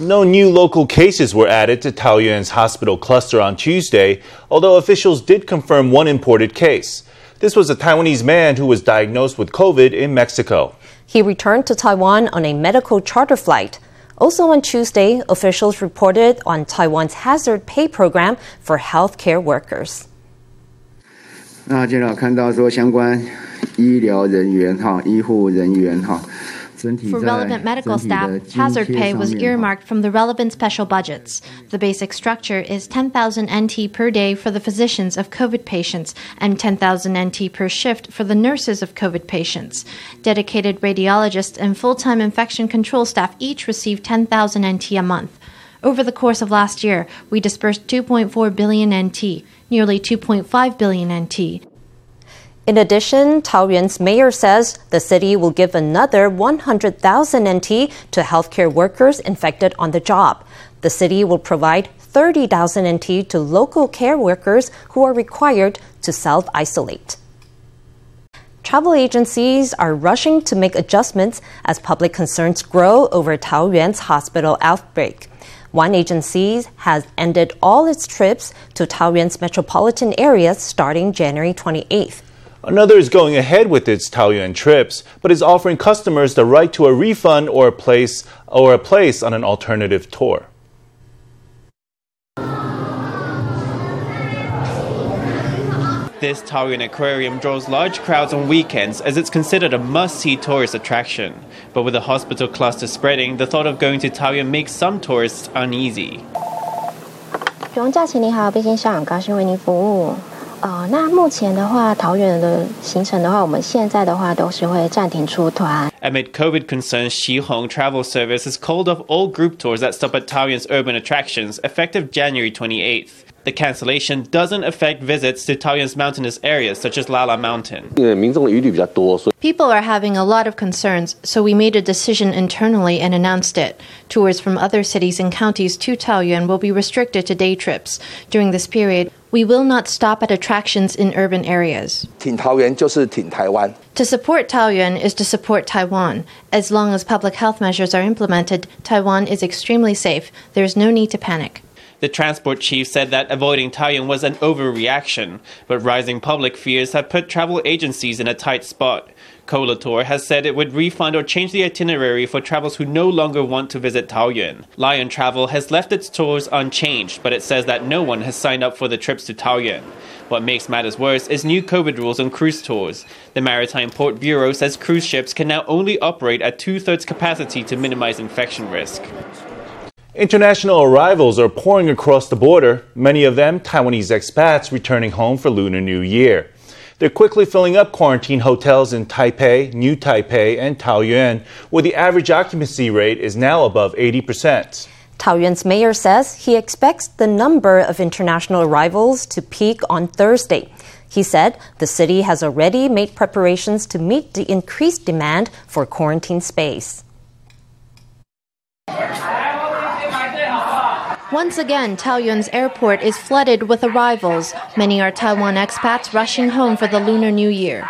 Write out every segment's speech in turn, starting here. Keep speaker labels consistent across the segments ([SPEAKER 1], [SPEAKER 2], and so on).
[SPEAKER 1] No new local cases were added to Taoyuan's hospital cluster on Tuesday, although officials did confirm one imported case. This was a Taiwanese man who was diagnosed with COVID in Mexico.
[SPEAKER 2] He returned to Taiwan on a medical charter flight. Also on Tuesday, officials reported on Taiwan's hazard pay program for healthcare workers.
[SPEAKER 3] 那接着看到说相关医疗人员哈，医护人员哈。
[SPEAKER 4] For relevant medical staff, hazard pay was earmarked from the relevant special budgets. The basic structure is 10,000 NT per day for the physicians of COVID patients and 10,000 NT per shift for the nurses of COVID patients. Dedicated radiologists and full time infection control staff each receive 10,000 NT a month. Over the course of last year, we disbursed 2.4 billion NT, nearly 2.5 billion NT.
[SPEAKER 2] In addition, Taoyuan's mayor says the city will give another 100,000 NT to healthcare workers infected on the job. The city will provide 30,000 NT to local care workers who are required to self isolate. Travel agencies are rushing to make adjustments as public concerns grow over Taoyuan's hospital outbreak. One agency has ended all its trips to Taoyuan's metropolitan areas starting January 28th.
[SPEAKER 1] Another is going ahead with its Taoyuan trips, but is offering customers the right to a refund or a place or a place on an alternative tour.
[SPEAKER 5] This Taoyuan aquarium draws large crowds on weekends as it's considered a must-see tourist attraction. But with the hospital cluster spreading, the thought of going to Taoyuan makes some tourists uneasy.
[SPEAKER 6] 呃，那目前的话，桃园的行程的话，我们现在的话都是会暂停出团。
[SPEAKER 5] Amid COVID concerns, Xihong Travel Service has called off all group tours that stop at Taoyuan's urban attractions effective January 28th. The cancellation doesn't affect visits to Taoyuan's mountainous areas such as Lala Mountain.
[SPEAKER 4] People are having a lot of concerns, so we made a decision internally and announced it. Tours from other cities and counties to Taoyuan will be restricted to day trips. During this period, we will not stop at attractions in urban areas. To support Taoyuan is to support Taiwan. As long as public health measures are implemented, Taiwan is extremely safe. There is no need to panic.
[SPEAKER 5] The transport chief said that avoiding Taoyuan was an overreaction, but rising public fears have put travel agencies in a tight spot. Colatour has said it would refund or change the itinerary for travelers who no longer want to visit Taoyuan. Lion Travel has left its tours unchanged, but it says that no one has signed up for the trips to Taoyuan. What makes matters worse is new COVID rules on cruise tours. The Maritime Port Bureau says cruise ships can now only operate at two thirds capacity to minimize infection risk.
[SPEAKER 1] International arrivals are pouring across the border, many of them Taiwanese expats returning home for Lunar New Year. They're quickly filling up quarantine hotels in Taipei, New Taipei, and Taoyuan, where the average occupancy rate is now above 80%.
[SPEAKER 2] Taoyuan's mayor says he expects the number of international arrivals to peak on Thursday. He said the city has already made preparations to meet the increased demand for quarantine space.
[SPEAKER 4] Once again, Taoyuan's airport is flooded with arrivals. Many are Taiwan expats rushing home for the Lunar New Year.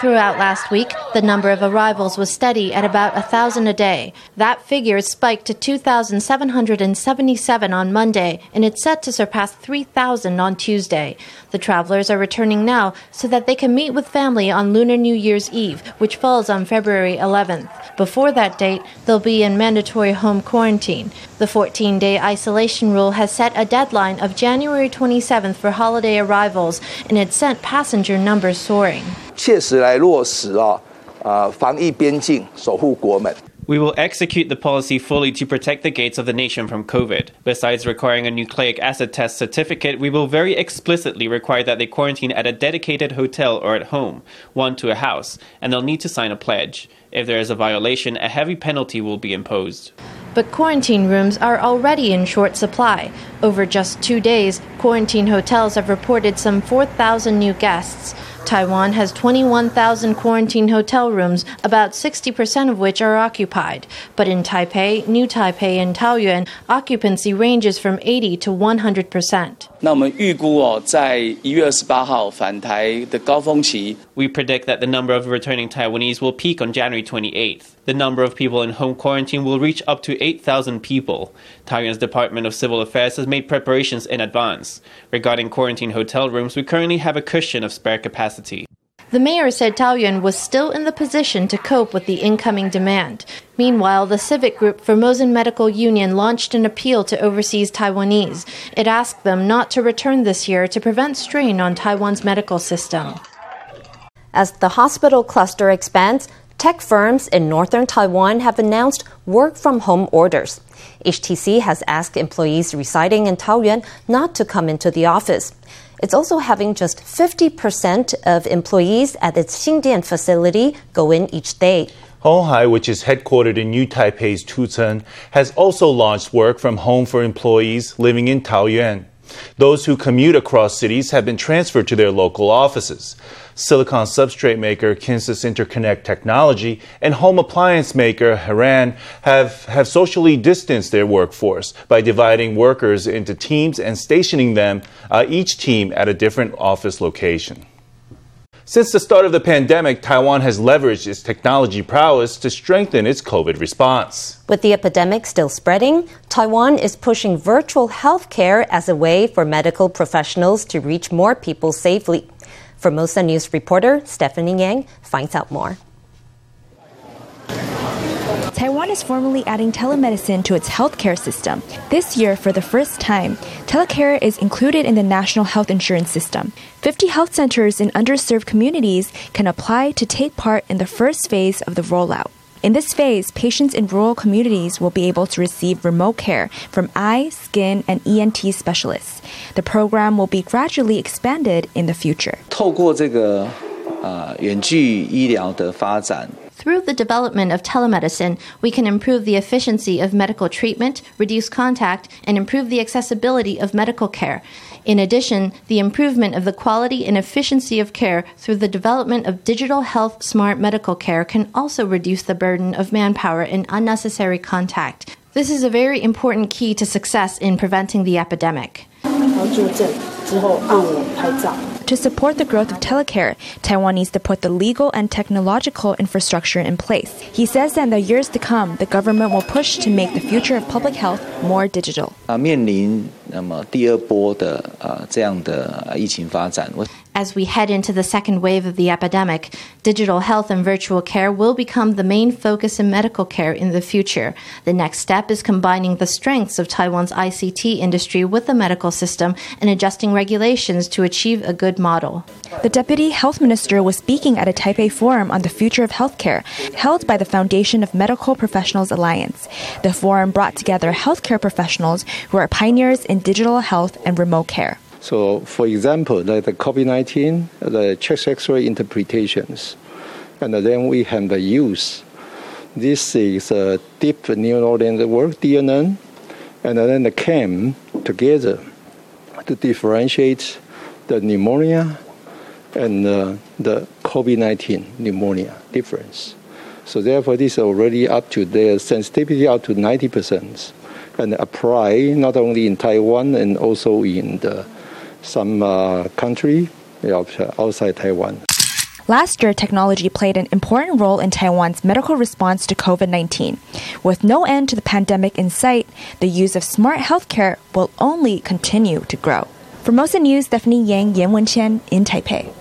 [SPEAKER 4] Throughout last week, the number of arrivals was steady at about a thousand a day. That figure spiked to 2,777 on Monday, and it's set to surpass 3,000 on Tuesday. The travelers are returning now so that they can meet with family on Lunar New Year's Eve, which falls on February 11th. Before that date, they'll be in mandatory home quarantine. The 14 day isolation rule has set a deadline of January 27th for holiday arrivals, and it sent passenger numbers soaring.
[SPEAKER 7] 切实来落实啊，呃，防疫边境，守护国门。
[SPEAKER 5] We will execute the policy fully to protect the gates of the nation from COVID. Besides requiring a nucleic acid test certificate, we will very explicitly require that they quarantine at a dedicated hotel or at home, one to a house, and they'll need to sign a pledge. If there is a violation, a heavy penalty will be imposed.
[SPEAKER 4] But quarantine rooms are already in short supply. Over just two days, quarantine hotels have reported some 4,000 new guests. Taiwan has 21,000 quarantine hotel rooms, about 60% of which are occupied. But in Taipei, New Taipei, and Taoyuan, occupancy ranges from 80 to 100 percent.
[SPEAKER 8] 那我们预估哦，在一月二十八号返台的高峰期，
[SPEAKER 5] We predict that the number of returning Taiwanese will peak on January 28th. The number of people in home quarantine will reach up to 8,000 people. Taiwan's Department of Civil Affairs has made preparations in advance. Regarding quarantine hotel rooms, we currently have a cushion of spare capacity.
[SPEAKER 4] The mayor said Taoyuan was still in the position to cope with the incoming demand. Meanwhile, the civic group Formosan Medical Union launched an appeal to overseas Taiwanese. It asked them not to return this year to prevent strain on Taiwan's medical system.
[SPEAKER 2] As the hospital cluster expands, tech firms in northern Taiwan have announced work from home orders. HTC has asked employees residing in Taoyuan not to come into the office. It's also having just 50% of employees at its Xindian facility go in each day.
[SPEAKER 1] Hon Hai, which is headquartered in New Taipei's Tucheng, has also launched work from home for employees living in Taoyuan. Those who commute across cities have been transferred to their local offices. Silicon substrate maker Kinsus Interconnect Technology and home appliance maker Heran have, have socially distanced their workforce by dividing workers into teams and stationing them, uh, each team at a different office location. Since the start of the pandemic, Taiwan has leveraged its technology prowess to strengthen its COVID response.
[SPEAKER 2] With the epidemic still spreading, Taiwan is pushing virtual healthcare as a way for medical professionals to reach more people safely. Formosa News reporter Stephanie Yang finds out more.
[SPEAKER 9] Taiwan is formally adding telemedicine to its healthcare system. This year, for the first time, telecare is included in the national health insurance system. 50 health centers in underserved communities can apply to take part in the first phase of the rollout. In this phase, patients in rural communities will be able to receive remote care from eye, skin, and ENT specialists. The program will be gradually expanded in the future.
[SPEAKER 8] 透过这个呃远距医疗的发展。
[SPEAKER 4] through the development of telemedicine, we can improve the efficiency of medical treatment, reduce contact, and improve the accessibility of medical care. In addition, the improvement of the quality and efficiency of care through the development of digital health smart medical care can also reduce the burden of manpower and unnecessary contact. This is a very important key to success in preventing the epidemic.
[SPEAKER 9] To support the growth of telecare, Taiwan needs to put the legal and technological infrastructure in place. He says that in the years to come, the government will push to make the future of public health more digital.
[SPEAKER 8] 啊，面临那么第二波的啊这样的疫情发展，我
[SPEAKER 4] as we head into the second wave of the epidemic, digital health and virtual care will become the main focus in medical care in the future. The next step is combining the strengths of Taiwan's ICT industry with the medical system and adjusting regulations to achieve a good model.
[SPEAKER 9] The deputy health minister was speaking at a Taipei forum on the future of healthcare held by the Foundation of Medical Professionals Alliance. The forum brought together healthcare professionals who are pioneers in digital health and remote care.
[SPEAKER 10] So, for example, the, the COVID 19, the chest x ray interpretations, and then we have the use. This is a deep neural network, DNN, and then the CAM together to differentiate the pneumonia and uh, the COVID 19 pneumonia difference. So, therefore, this is already up to their sensitivity up to 90% and apply not only in Taiwan and also in the some uh, country outside Taiwan.
[SPEAKER 9] Last year, technology played an important role in Taiwan's medical response to COVID 19. With no end to the pandemic in sight, the use of smart healthcare will only continue to grow. For Formosa News, Stephanie Yang, Yan Wenqian in Taipei.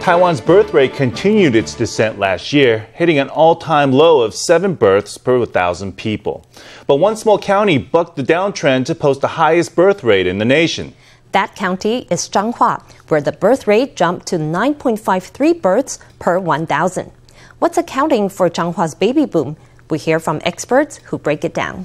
[SPEAKER 1] Taiwan's birth rate continued its descent last year, hitting an all time low of seven births per 1,000 people. But one small county bucked the downtrend to post the highest birth rate in the nation.
[SPEAKER 2] That county is Changhua, where the birth rate jumped to 9.53 births per 1,000. What's accounting for Changhua's baby boom? We hear from experts who break it down.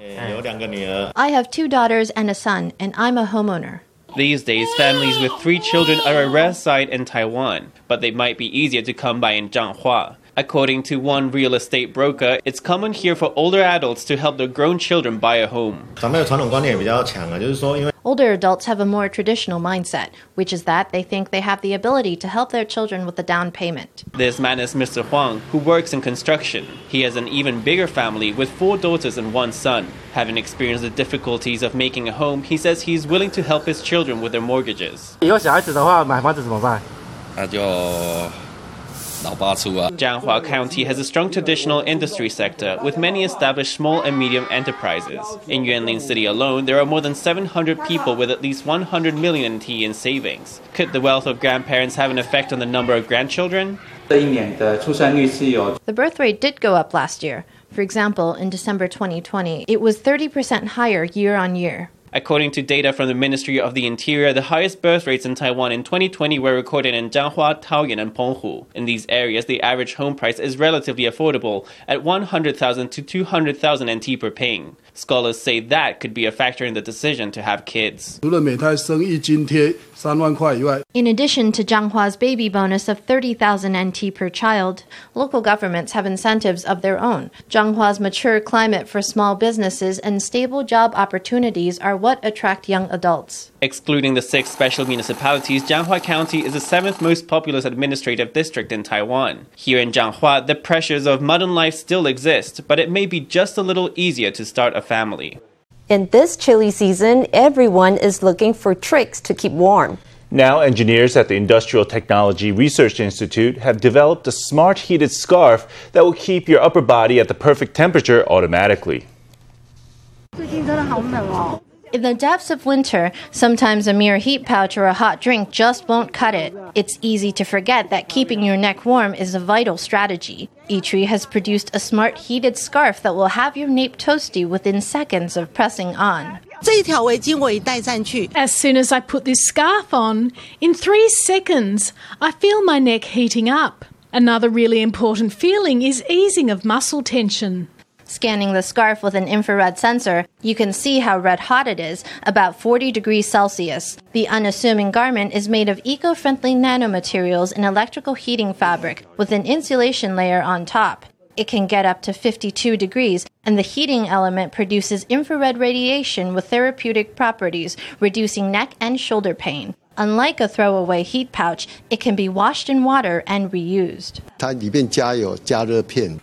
[SPEAKER 4] Uh, I have two daughters and a son, and I'm a homeowner.
[SPEAKER 5] These days, families with three children are a rare sight in Taiwan, but they might be easier to come by in Changhua. According to one real estate broker, it's common here for older adults to help their grown children buy a home.
[SPEAKER 4] Older adults have a more traditional mindset, which is that they think they have the ability to help their children with the down payment.
[SPEAKER 5] This man is Mr. Huang, who works in construction. He has an even bigger family with four daughters and one son. Having experienced the difficulties of making a home, he says he's willing to help his children with their mortgages.
[SPEAKER 11] 以后小孩子的话，买房子怎么办？
[SPEAKER 5] 那就 Changhua County has a strong traditional industry sector with many established small and medium enterprises. In Yuanlin City alone, there are more than 700 people with at least 100 million NT in savings. Could the wealth of grandparents have an effect on the number of grandchildren?
[SPEAKER 4] The birth rate did go up last year. For example, in December 2020, it was 30% higher year on year.
[SPEAKER 5] According to data from the Ministry of the Interior, the highest birth rates in Taiwan in 2020 were recorded in Changhua, Taoyuan, and Penghu. In these areas, the average home price is relatively affordable at 100,000 to 200,000 NT per ping. Scholars say that could be a factor in the decision to have kids.
[SPEAKER 12] In addition
[SPEAKER 4] to Changhua's baby bonus of 30,000 NT per child, local governments have incentives of their own. Changhua's mature climate for small businesses and stable job opportunities are what attract young adults.
[SPEAKER 5] Excluding the six special municipalities, Changhua County is the seventh most populous administrative district in Taiwan. Here in Changhua, the pressures of modern life still exist, but it may be just a little easier to start a family.
[SPEAKER 2] In this chilly season, everyone is looking for tricks to keep warm.
[SPEAKER 1] Now, engineers at the Industrial Technology Research Institute have developed a smart heated scarf that will keep your upper body at the perfect temperature automatically.
[SPEAKER 4] In the depths of winter, sometimes a mere heat pouch or a hot drink just won't cut it. It's easy to forget that keeping your neck warm is a vital strategy. ITRI has produced a smart heated scarf that will have your nape toasty within seconds of pressing on.
[SPEAKER 13] As soon as I put this scarf on, in three seconds, I feel my neck heating up. Another really important feeling is easing of muscle tension.
[SPEAKER 4] Scanning the scarf with an infrared sensor, you can see how red hot it is, about 40 degrees Celsius. The unassuming garment is made of eco friendly nanomaterials in electrical heating fabric with an insulation layer on top. It can get up to 52 degrees, and the heating element produces infrared radiation with therapeutic properties, reducing neck and shoulder pain. Unlike a throwaway heat pouch, it can be washed in water and reused.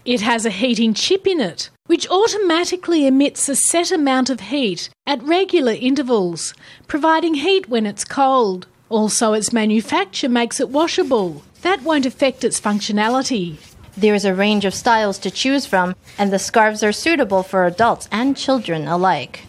[SPEAKER 13] It has a heating chip in it, which automatically emits a set amount of heat at regular intervals, providing heat when it's cold. Also, its manufacture makes it washable. That won't affect its functionality.
[SPEAKER 4] There is a range of styles to choose from, and the scarves are suitable for adults and children alike.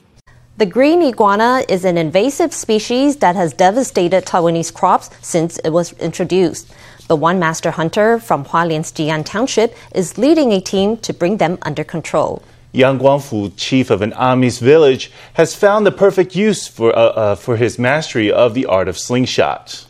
[SPEAKER 2] The green iguana is an invasive species that has devastated Taiwanese crops since it was introduced. But one master hunter from Hualien's Ji'an Township is leading a team to bring them under control.
[SPEAKER 1] Yang Guangfu, chief of an Amis village, has found the perfect use for, uh, uh, for his mastery of the art of slingshot.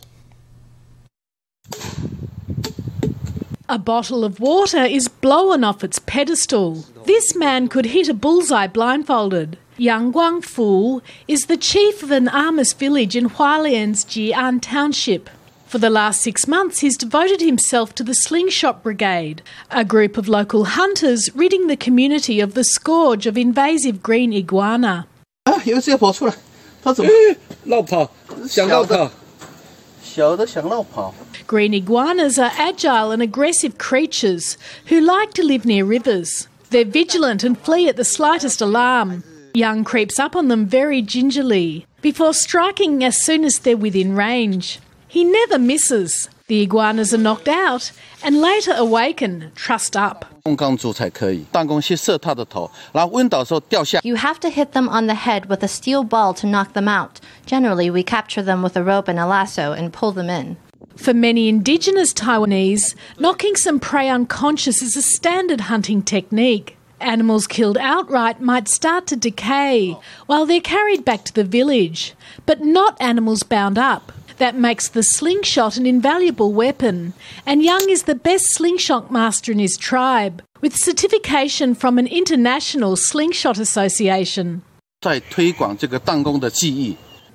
[SPEAKER 13] A bottle of water is blown off its pedestal. This man could hit a bullseye blindfolded. Yang Guangfu is the chief of an Amis village in Hualien's Ji'an Township. For the last six months, he's devoted himself to the Slingshot Brigade, a group of local hunters ridding the community of the scourge of invasive green iguana. Green iguanas are agile and aggressive creatures who like to live near rivers. They're vigilant and flee at the slightest alarm. Young creeps up on them very gingerly before striking as soon as they're within range. He never misses. The iguanas are knocked out and later awaken, trussed up.
[SPEAKER 4] You have to hit them on the head with a steel ball to knock them out. Generally, we capture them with a rope and a lasso and pull them in.
[SPEAKER 13] For many indigenous Taiwanese, knocking some prey unconscious is a standard hunting technique. Animals killed outright might start to decay while they're carried back to the village, but not animals bound up. That makes the slingshot an invaluable weapon, and Young is the best slingshot master in his tribe, with certification from an international slingshot association.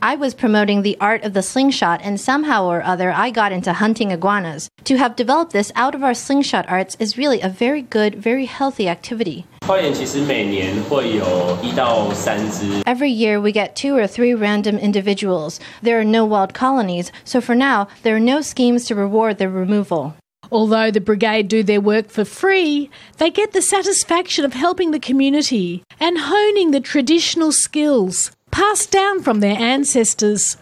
[SPEAKER 4] I was promoting the art of the slingshot, and somehow or other, I got into hunting iguanas. To have developed this out of our slingshot arts is really a very good, very healthy activity. Every year, we get two or three random individuals. There are no wild colonies, so for now, there are no schemes to reward their removal.
[SPEAKER 13] Although the brigade do their work for free, they get the satisfaction of helping the community and honing the traditional skills passed down from their ancestors.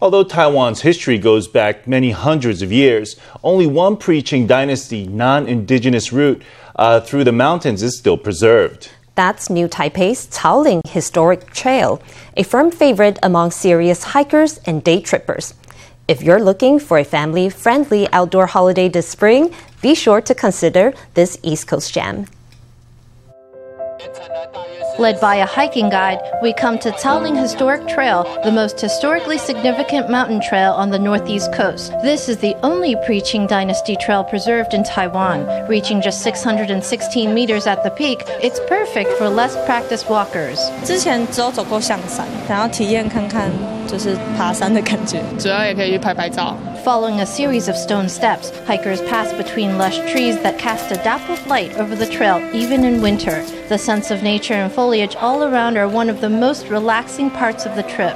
[SPEAKER 1] Although Taiwan's history goes back many hundreds of years, only one preaching dynasty non indigenous route uh, through the mountains is still preserved.
[SPEAKER 2] That's New Taipei's Caoling Historic Trail, a firm favorite among serious hikers and day trippers. If you're looking for a family friendly outdoor holiday this spring, be sure to consider this East Coast jam.
[SPEAKER 4] Led by a hiking guide, we come to Caoling Historic Trail, the most historically significant mountain trail on the northeast coast. This is the only Preaching Dynasty trail preserved in Taiwan. Reaching just 616 meters at the peak, it's perfect for less practiced walkers.
[SPEAKER 12] 之前只有走过象山，想要体验看看就是爬山的感觉，主要也可以去拍拍照。
[SPEAKER 4] Following a series of stone steps, hikers pass between lush trees that cast a dappled light over the trail even in winter. The sense of nature and full foliage all around are one of the most relaxing parts of the trip.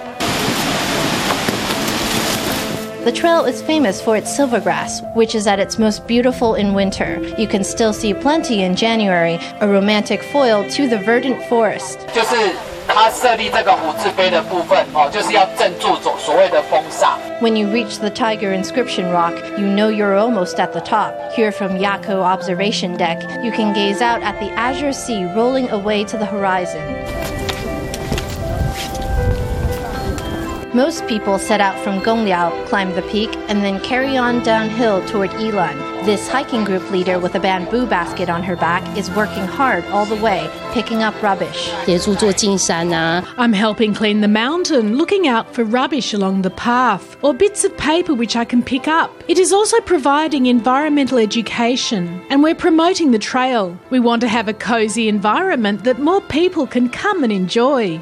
[SPEAKER 4] The trail is famous for its silvergrass, which is at its most beautiful in winter. You can still see plenty in January, a romantic foil to the verdant forest.
[SPEAKER 14] 它设立这个虎字碑的部分哦，就是要镇住所所谓的风煞。
[SPEAKER 4] When you reach the Tiger Inscription Rock, you know you're almost at the top. Here from Yako Observation Deck, you can gaze out at the azure sea rolling away to the horizon. Most people set out from Gongliao, climb the peak, and then carry on downhill toward Yilan. This hiking group leader with a bamboo basket on her back is working hard all the way, picking up rubbish.
[SPEAKER 13] I'm helping clean the mountain, looking out for rubbish along the path or bits of paper which I can pick up. It is also providing environmental education, and we're promoting the trail. We want to have a cozy environment that more people can come and enjoy.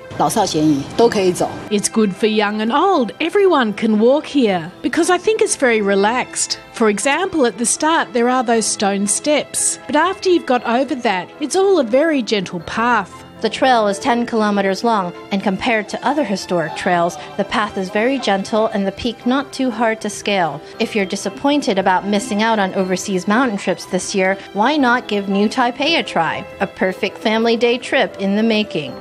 [SPEAKER 13] It's good for young and old. Everyone can walk here because I think it's very relaxed. For example, at the start, there are those stone steps, but after you've got over that, it's all a very gentle path.
[SPEAKER 4] The trail is 10 kilometers long, and compared to other historic trails, the path is very gentle and the peak not too hard to scale. If you're disappointed about missing out on overseas mountain trips this year, why not give New Taipei a try? A perfect family day trip in the making.